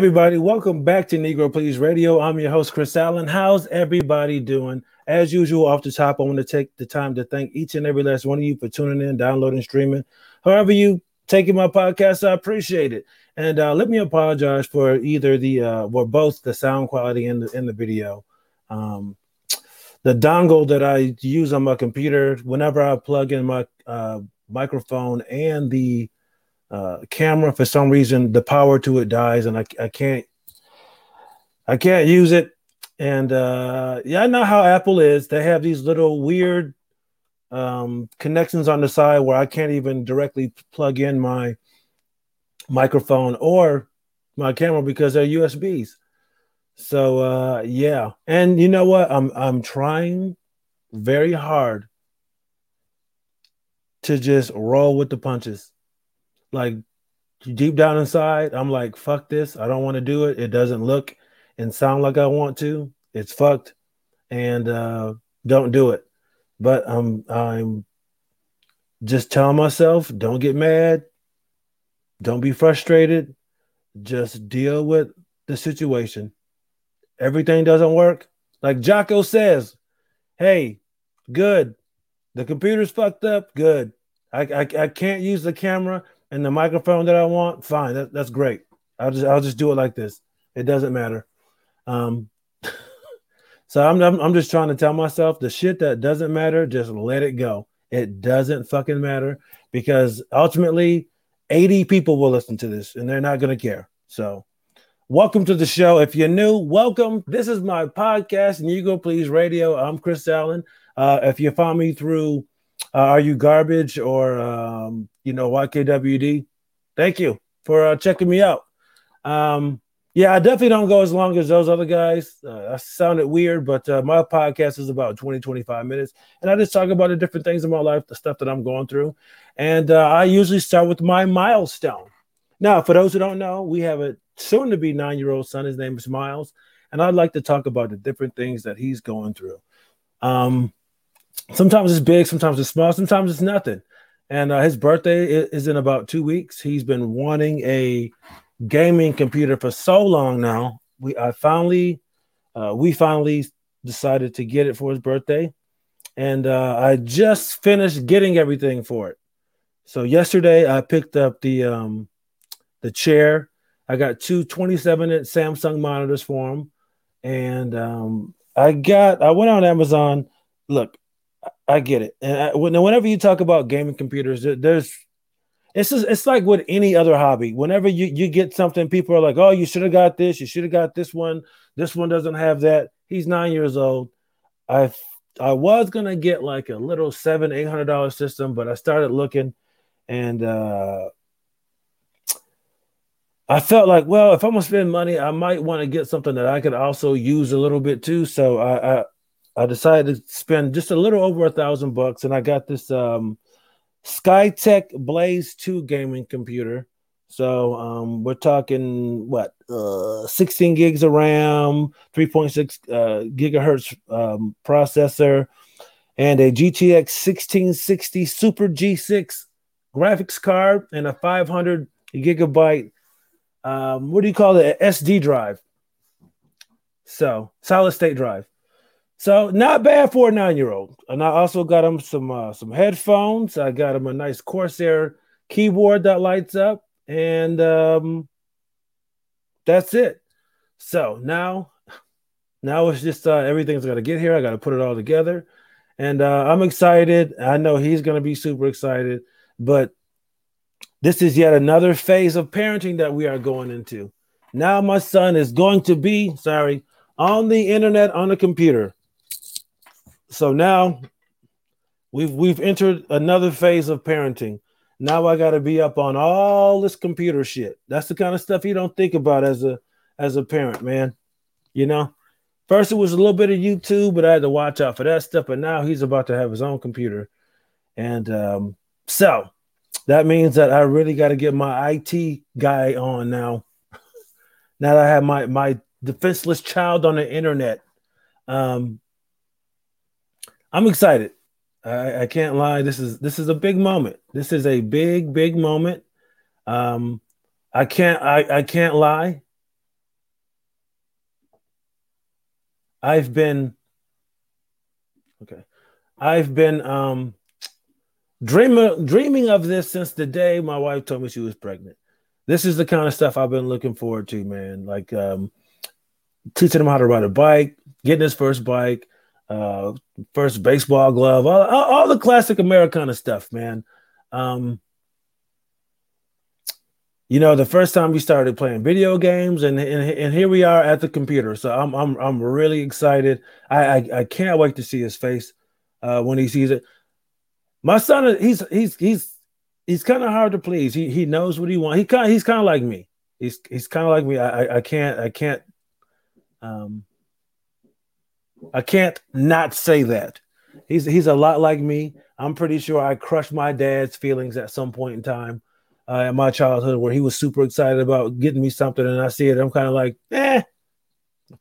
Everybody, welcome back to Negro Please Radio. I'm your host Chris Allen. How's everybody doing? As usual, off the top, I want to take the time to thank each and every last one of you for tuning in, downloading, streaming. However you taking my podcast, I appreciate it. And uh, let me apologize for either the uh, or both the sound quality in the in the video. Um, the dongle that I use on my computer whenever I plug in my uh, microphone and the uh, camera. For some reason the power to it dies and I, I can't I can't use it. And uh, yeah I know how Apple is. They have these little weird um, connections on the side where I can't even directly plug in my microphone or my camera because they're USBs so uh, yeah. And you know what? I'm I'm trying very hard to just roll with the punches like deep down inside, I'm like, fuck this. I don't want to do it. It doesn't look and sound like I want to. It's fucked. And uh don't do it. But I'm I'm just telling myself, don't get mad. Don't be frustrated. Just deal with the situation. Everything doesn't work. Like Jocko says, hey, good. The computer's fucked up. Good. I, I, I can't use the camera and the microphone that I want, fine. That, that's great. I'll just I'll just do it like this. It doesn't matter. Um, so I'm, I'm I'm just trying to tell myself the shit that doesn't matter, just let it go. It doesn't fucking matter because ultimately 80 people will listen to this and they're not gonna care. So welcome to the show. If you're new, welcome. This is my podcast, Negro Please Radio. I'm Chris Allen. Uh, if you find me through uh, Are You Garbage or, um, you know, YKWD. Thank you for uh, checking me out. Um, yeah, I definitely don't go as long as those other guys. Uh, that sounded weird, but uh, my podcast is about 20, 25 minutes. And I just talk about the different things in my life, the stuff that I'm going through. And uh, I usually start with my milestone. Now, for those who don't know, we have a soon to be nine year old son. His name is Miles. And I'd like to talk about the different things that he's going through. Um, sometimes it's big, sometimes it's small, sometimes it's nothing. And uh, his birthday is in about two weeks. He's been wanting a gaming computer for so long now. We I finally, uh, we finally decided to get it for his birthday, and uh, I just finished getting everything for it. So yesterday I picked up the um, the chair. I got two 27 inch Samsung monitors for him, and um, I got I went on Amazon. Look, I get it. And I, whenever you talk about gaming computers, there's it's just, it's like with any other hobby. Whenever you you get something, people are like, "Oh, you should have got this. You should have got this one. This one doesn't have that." He's nine years old. I I was gonna get like a little seven eight hundred dollar system, but I started looking, and uh, I felt like, well, if I'm gonna spend money, I might want to get something that I could also use a little bit too. So I, I I decided to spend just a little over a thousand bucks, and I got this um, SkyTech Blaze 2 gaming computer. So um, we're talking what uh, 16 gigs of RAM, 3.6 uh, gigahertz um, processor, and a GTX 1660 Super G6 graphics card, and a 500 gigabyte. Um, what do you call it? SD drive. So solid state drive. So not bad for a nine year old. And I also got him some uh, some headphones. I got him a nice Corsair keyboard that lights up, and um, that's it. So now, now it's just uh, everything's got to get here. I got to put it all together, and uh, I'm excited. I know he's going to be super excited, but this is yet another phase of parenting that we are going into. Now my son is going to be sorry on the internet on a computer so now we've we've entered another phase of parenting. Now I got to be up on all this computer shit. That's the kind of stuff you don't think about as a as a parent, man. You know, first it was a little bit of YouTube, but I had to watch out for that stuff. But now he's about to have his own computer, and um, so that means that I really got to get my IT guy on now. now that I have my my defenseless child on the internet, um, I'm excited. I, I, can't lie. This is this is a big moment. This is a big, big moment. Um, I can't I, I can't lie. I've been okay. I've been um dreamer dreaming of this since the day my wife told me she was pregnant. This is the kind of stuff I've been looking forward to, man. Like um teaching him how to ride a bike, getting his first bike, uh first baseball glove, all, all, the classic Americana stuff, man. Um you know, the first time we started playing video games, and, and and here we are at the computer. So I'm I'm I'm really excited. I I, I can't wait to see his face uh, when he sees it. My son, he's he's he's he's kind of hard to please. He he knows what he wants. He kind he's kind of like me. He's he's kind of like me. I I can't I can't um I can't not say that. He's he's a lot like me. I'm pretty sure I crushed my dad's feelings at some point in time uh, in my childhood where he was super excited about getting me something, and I see it, I'm kind of like, eh,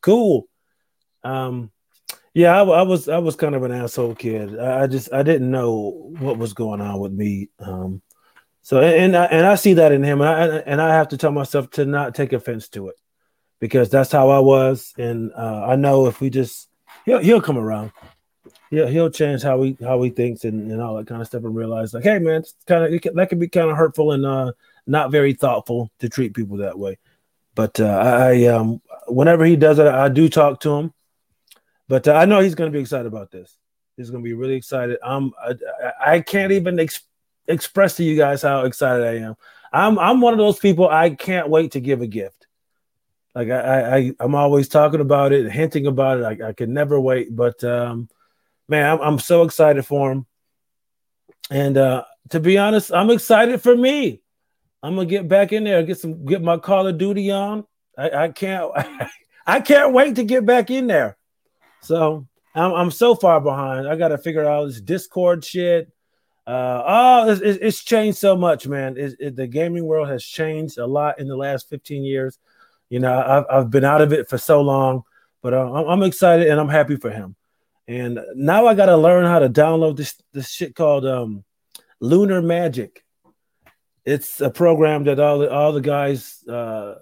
cool. Um, yeah, I, I, was I was kind of an asshole kid. I, I, just I didn't know what was going on with me. Um, so and I, and I see that in him, and I and I have to tell myself to not take offense to it because that's how I was, and uh, I know if we just he'll he'll come around he'll he'll change how he how he thinks and, and all that kind of stuff and realize like, hey man, kind of that can be kind of hurtful and uh, not very thoughtful to treat people that way. But uh, I um whenever he does it, I do talk to him. But uh, I know he's going to be excited about this. He's going to be really excited. Um, I, I can't even ex- express to you guys how excited I am. I'm I'm one of those people I can't wait to give a gift. Like I I I'm always talking about it, hinting about it. I, I can never wait. But um, man, I'm, I'm so excited for him. And uh, to be honest, I'm excited for me. I'm gonna get back in there, get some, get my Call of Duty on. I, I can't, I can't wait to get back in there. So I'm, I'm so far behind. I got to figure out this Discord shit. Uh, oh, it's, it's changed so much, man. It, it, the gaming world has changed a lot in the last 15 years. You know, I've, I've been out of it for so long, but uh, I'm, excited and I'm happy for him. And now I got to learn how to download this this shit called um, Lunar Magic. It's a program that all the all the guys uh,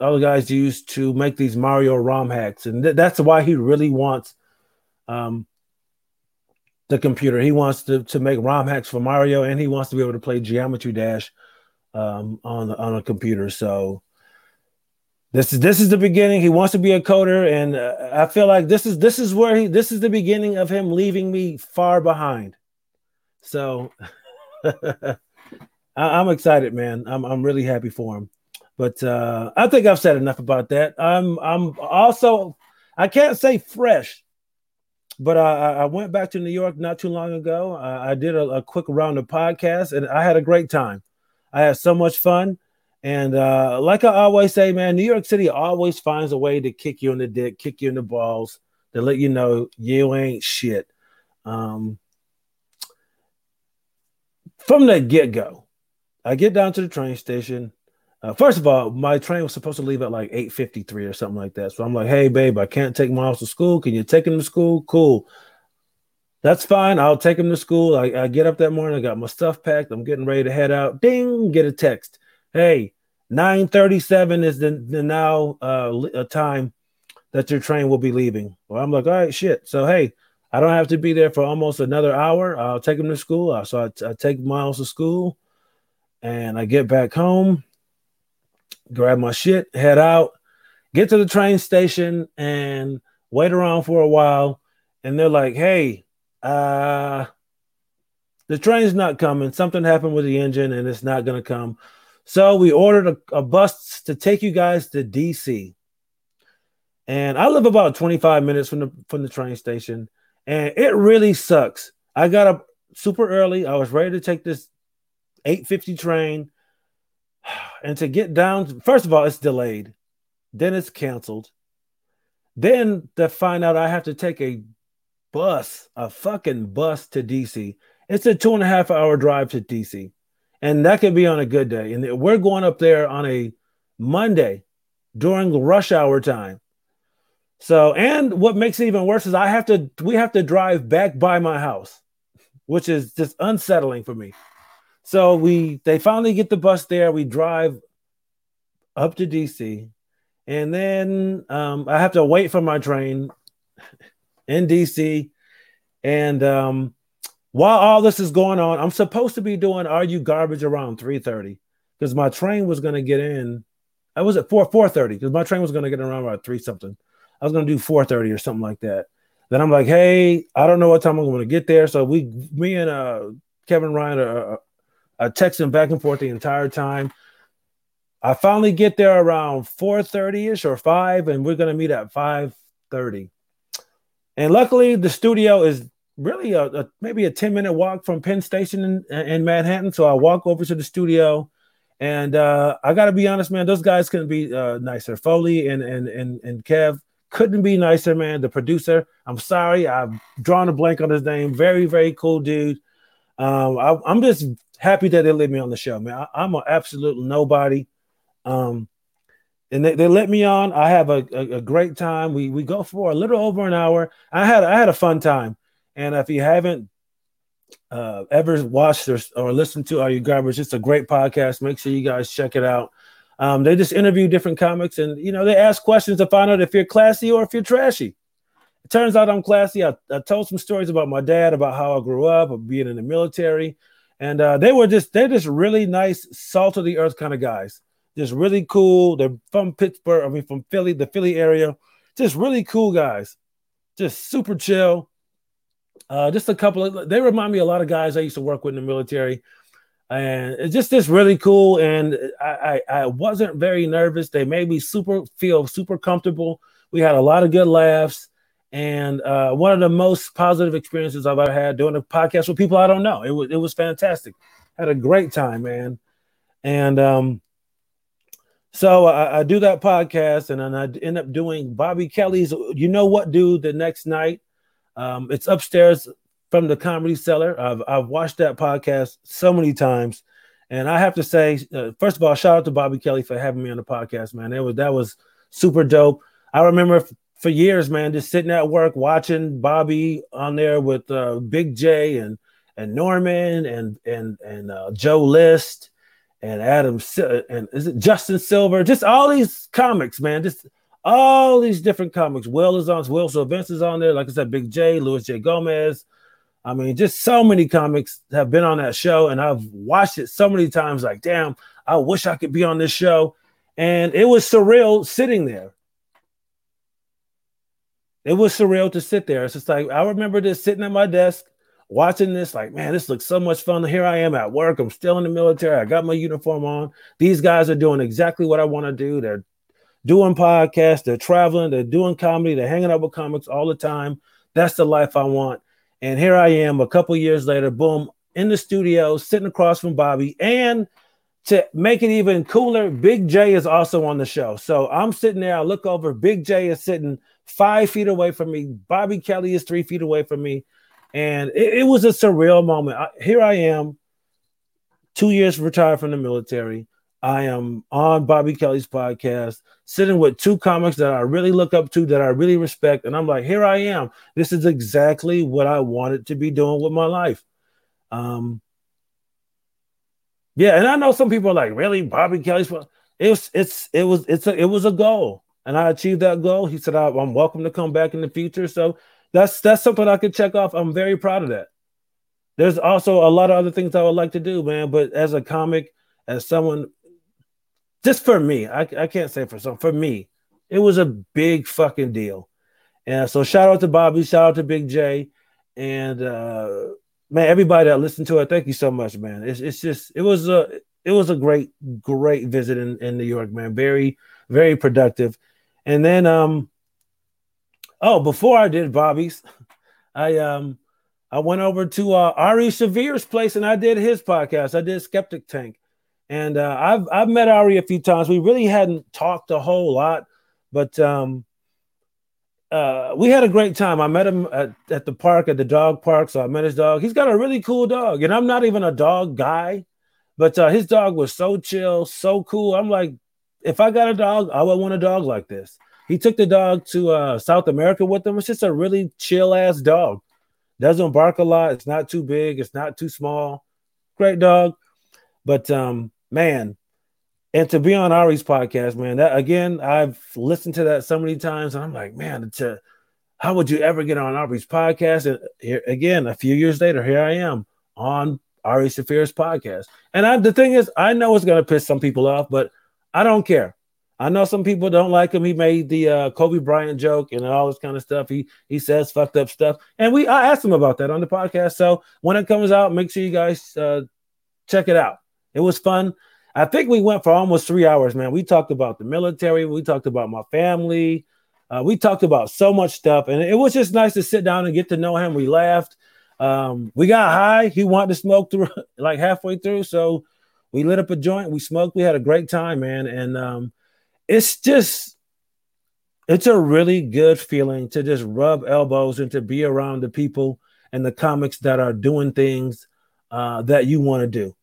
all the guys use to make these Mario ROM hacks, and th- that's why he really wants um, the computer. He wants to to make ROM hacks for Mario, and he wants to be able to play Geometry Dash um, on on a computer. So this is this is the beginning. He wants to be a coder, and uh, I feel like this is this is where he this is the beginning of him leaving me far behind. So I, am excited, man. I'm I'm really happy for him. But uh, I think I've said enough about that. I'm I'm also I can't say fresh, but I, I went back to New York not too long ago. I, I did a, a quick round of podcasts, and I had a great time. I had so much fun. And uh, like I always say, man, New York City always finds a way to kick you in the dick, kick you in the balls, to let you know you ain't shit. Um, from the get go, I get down to the train station. Uh, first of all, my train was supposed to leave at like 8:53 or something like that. So I'm like, "Hey, babe, I can't take Miles to school. Can you take him to school?" Cool. That's fine. I'll take him to school. I, I get up that morning. I got my stuff packed. I'm getting ready to head out. Ding! Get a text. Hey, 937 is the, the now uh, a time that your train will be leaving. Well, I'm like, all right, shit. So, hey, I don't have to be there for almost another hour. I'll take him to school. Uh, so I, take Miles to school and I get back home, grab my shit, head out, get to the train station and wait around for a while. And they're like, hey, uh, the train's not coming. Something happened with the engine and it's not to come. So we ordered a, a bus to take you guys to DC. And I live about 25 minutes from the from the train station. And it really sucks. I got up super early. I was ready to take this 850 train. And to get down, first of all, it's delayed. Then it's canceled. Then to find out I have to take a bus, a fucking bus to DC. It's a two and a half hour drive to DC and that could be on a good day. And we're going up there on a Monday during rush hour time. So, and what makes it even worse is I have to, we have to drive back by my house, which is just unsettling for me. So we, they finally get the bus there. We drive up to DC, and then um, I have to wait for my train in DC. And um, while all this is going on, I'm supposed to be doing Are You Garbage around 3:30 because my train was going to get in. I was at 4 4:30 because my train was going to get around about three something. I was going to do 4:30 or something like that. Then I'm like, hey, I don't know what time I'm going to get there. So we, me and uh, Kevin Ryan are, are texting back and forth the entire time. I finally get there around 4:30 ish or five, and we're going to meet at 5:30. And luckily, the studio is really a, a, maybe a 10 minute walk from Penn Station in, in Manhattan. So I walk over to the studio. And uh, I got to be honest, man, those guys couldn't be uh, nicer. Foley and, and, and, and Kev couldn't be nicer, man. The producer, I'm sorry, I've drawn a blank on his name. Very, very cool dude. Um, I, am just happy that they let me on the show, man. I, am an absolute nobody. Um, and they, they let me on. I have a, a, a, great time. We we go for a little over an hour. I had I had a fun time. And if you haven't uh, ever watched or, or listened to Are You Garbage, it's a great podcast. Make sure you guys check it out. Um, they just interview different comics and you know they ask questions to find out if you're classy or if you're trashy. It turns out I'm classy. I, I told some stories about my dad, about how I grew up, of being in the military, and uh, they were just they're just really nice, salt of the earth kind of guys. Just really cool. They're from Pittsburgh. I mean, from Philly, the Philly area. Just really cool guys. Just super chill. Uh, just a couple of they remind me a lot of guys I used to work with in the military, and it's just just really cool. And I, I, I wasn't very nervous. They made me super feel super comfortable. We had a lot of good laughs, and uh, one of the most positive experiences I've ever had doing a podcast with people I don't know. It was it was fantastic. Had a great time, man. And um, so I, I do that podcast, and then I end up doing Bobby Kelly's. You know what, dude? The next night um, it's upstairs from the Comedy Cellar. I've, I've watched that podcast so many times, and I have to say, uh, first of all, shout out to Bobby Kelly for having me on the podcast, man. It was that was super dope. I remember f- for years, man, just sitting at work watching Bobby on there with uh, Big Jay and and Norman and and and uh, Joe List and Adam and is it Justin Silver? Just all these comics, man. Just all these different comics. Will is on, Will Sylvince is on there. Like I said, Big Jay, Luis J. Gomez. I mean, just so many comics have been on that show, and I've watched it so many times. Like, damn, I wish I could be on this show. And it was surreal sitting there. It was surreal to sit there. It's just like I remember just sitting at my desk watching this, like, man, this looks so much fun. Here I am at work. I'm still in the military. I got my uniform on. These guys are doing exactly what I want to do. They're doing podcasts, they're traveling, they're doing comedy, they're hanging out with comics all the time. That's the life I want. And here I am a couple years later, boom, in the studio, sitting across from Bobby. And to make it even cooler, Big Jay is also on the show. So I'm sitting there, I look over, Big Jay is sitting five feet away from me, Bobby Kelly is three feet away from me. And it, it was a surreal moment. I, here I am, two years retired from the military. I am on Bobby Kelly's podcast sitting with two comics that I really look up to, that I really respect. And I'm like, here I am. This is exactly what I wanted to be doing with my life. Um, yeah, and I know some people are like, really, Bobby Kelly's it was it's it was it's a it was a goal. And I achieved that goal. He said, I'm welcome to come back in the future. So that's that's something I could check off. I'm very proud of that. There's also a lot of other things I would like to do, man. But as a comic, as someone just for me, I, I can't say for some, for me, it was a big fucking deal. And so shout out to Bobby, shout out to Big Jay, and uh man, everybody that listened to it, thank you so much, man. It's it's just it was a it was a great, great visit in, in New York, man. Very, very productive. And then um oh, before I did Bobby's, I um I went over to uh Ari Shaffir's place and I did his podcast. I did Skeptic Tank. And uh, I've I've met Ari a few times. We really hadn't talked a whole lot, but um, uh, we had a great time. I met him at, at the park, at the dog park. So I met his dog. He's got a really cool dog, and I'm not even a dog guy, but uh, his dog was so chill, so cool. I'm like, if I got a dog, I would want a dog like this. He took the dog to uh, South America with him. It's just a really chill ass dog. Doesn't bark a lot. It's not too big. It's not too small. Great dog. But um, man, and to be on Ari's podcast, man, that again, I've listened to that so many times, and I'm like, man, to how would you ever get on Ari's podcast? And here again, a few years later, here I am on Ari Shaffir's podcast. And I, the thing is, I know it's going to piss some people off, but I don't care. I know some people don't like him. He made the uh, Kobe Bryant joke and all this kind of stuff. He he says fucked up stuff, and we I asked him about that on the podcast. So when it comes out, make sure you guys uh, check it out. It was fun. I think we went for almost three hours, man. We talked about the military. We talked about my family. Uh, we talked about so much stuff, and it was just nice to sit down and get to know him. We laughed. Um, we got high. He wanted to smoke through like halfway through, so we lit up a joint. We smoked. We had a great time, man. And um, it's just, it's a really good feeling to just rub elbows and to be around the people and the comics that are doing things uh, that you want to do.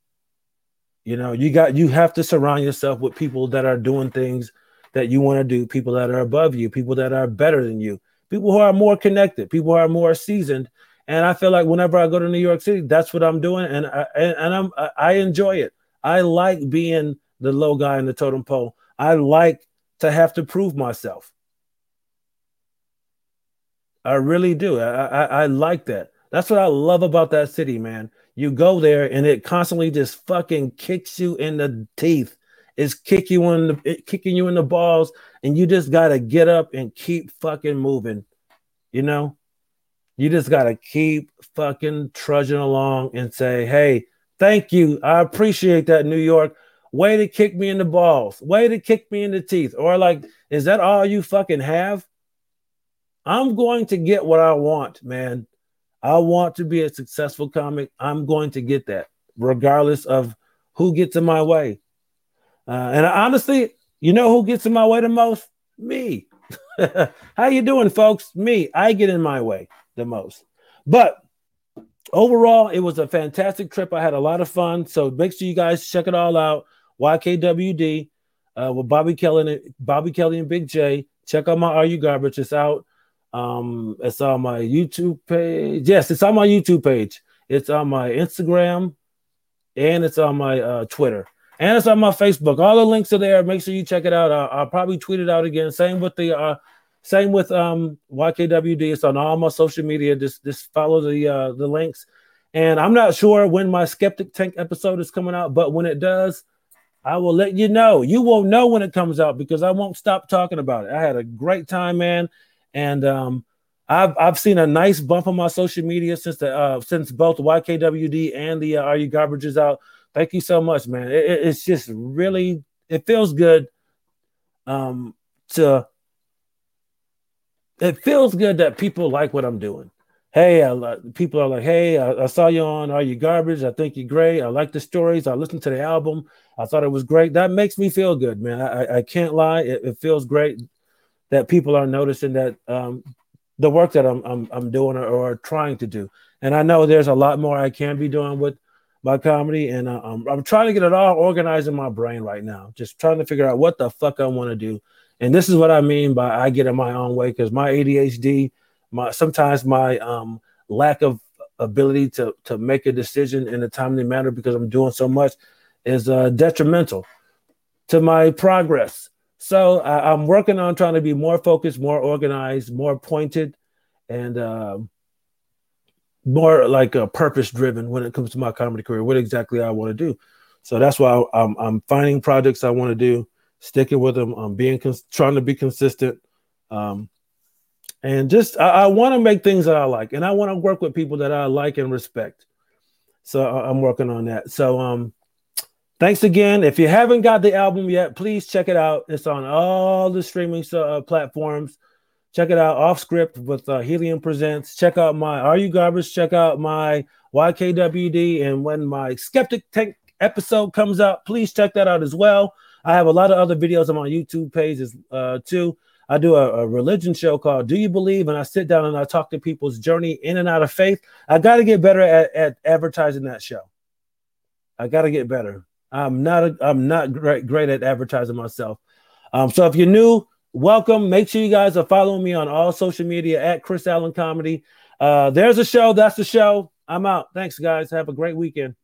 You know, you got you have to surround yourself with people that are doing things that you want to do, people that are above you, people that are better than you, people who are more connected, people who are more seasoned. And I feel like whenever I go to New York City, that's what I'm doing, and I and I'm I enjoy it. I like being the low guy in the totem pole. I like to have to prove myself. I really do. I, I, I like that. That's what I love about that city, man. You go there and it constantly just fucking kicks you in the teeth It's kick you in the kicking you in the balls, and you just gotta get up and keep fucking moving. You know, you just gotta keep fucking trudging along and say, "Hey, thank you, I appreciate that, New York." Way to kick me in the balls, way to kick me in the teeth, or like, is that all you fucking have? I'm going to get what I want, man. I want to be a successful comic. I'm going to get that, regardless of who gets in my way. Uh, and honestly, you know who gets in my way the most? Me. How you doing, folks? Me. I get in my way the most. But overall, it was a fantastic trip. I had a lot of fun. So make sure you guys check it all out. YKWd uh, with Bobby Kelly and Bobby Kelly and Big Jay. Check out my Are You Garbage? It's out. Um, it's on my YouTube page. Yes, it's on my YouTube page. It's on my Instagram, and it's on my uh, Twitter and it's on my Facebook. All the links are there. Make sure you check it out. I'll, I'll probably tweet it out again. Same with the uh, same with um YKWd. It's on all my social media. Just just follow the uh, the links. And I'm not sure when my Skeptic Tank episode is coming out, but when it does, I will let you know. You will know when it comes out because I won't stop talking about it. I had a great time, man, and um, I've I've seen a nice bump on my social media since the uh, since both YKWd and the uh, Are You Garbage is out. Thank you so much, man. It, it's just really it feels good um to it feels good that people like what I'm doing. Hey, I, people are like, hey, I, I, saw you on Are You Garbage? I think you're great. I like the stories. I listened to the album. I thought it was great. That makes me feel good, man. I, I can't lie. It, it, feels great that people are noticing that um, the work that I'm, I'm, I'm doing or, or, trying to do. And I know there's a lot more I can be doing with my comedy, and uh, I'm, I'm trying to get it all organized in my brain right now. Just trying to figure out what the fuck I want to do. And this is what I mean by I get in my own way because my ADHD, my sometimes my um, lack of ability to to make a decision in a timely manner because I'm doing so much is uh, detrimental to my progress. So I, am working on trying to be more focused, more organized, more pointed, and uh, more like a purpose driven when it comes to my comedy career. What exactly I want to do. So that's why I'm I'm finding projects I want to do, sticking with them. I'm being cons- trying to be consistent, um, and just I, I want to make things that I like, and I want to work with people that I like and respect. So I'm working on that. So um, thanks again. If you haven't got the album yet, please check it out. It's on all the streaming uh, platforms. Check it out off script with uh, Helium Presents. Check out my Are You Garbage? Check out my YKWd. And when my Skeptic Tank episode comes out, please check that out as well. I have a lot of other videos on my YouTube pages uh, too. I do a, a, religion show called Do You Believe? And I sit down and I talk to people's journey in and out of faith. I got to get better at, at advertising that show. I got to get better. I'm not a, I'm not great great at advertising myself. Um, so if you're new, welcome. Make sure you guys are following me on all social media at Chris Allen Comedy. Uh, there's a show. That's the show. I'm out. Thanks, guys. Have a great weekend.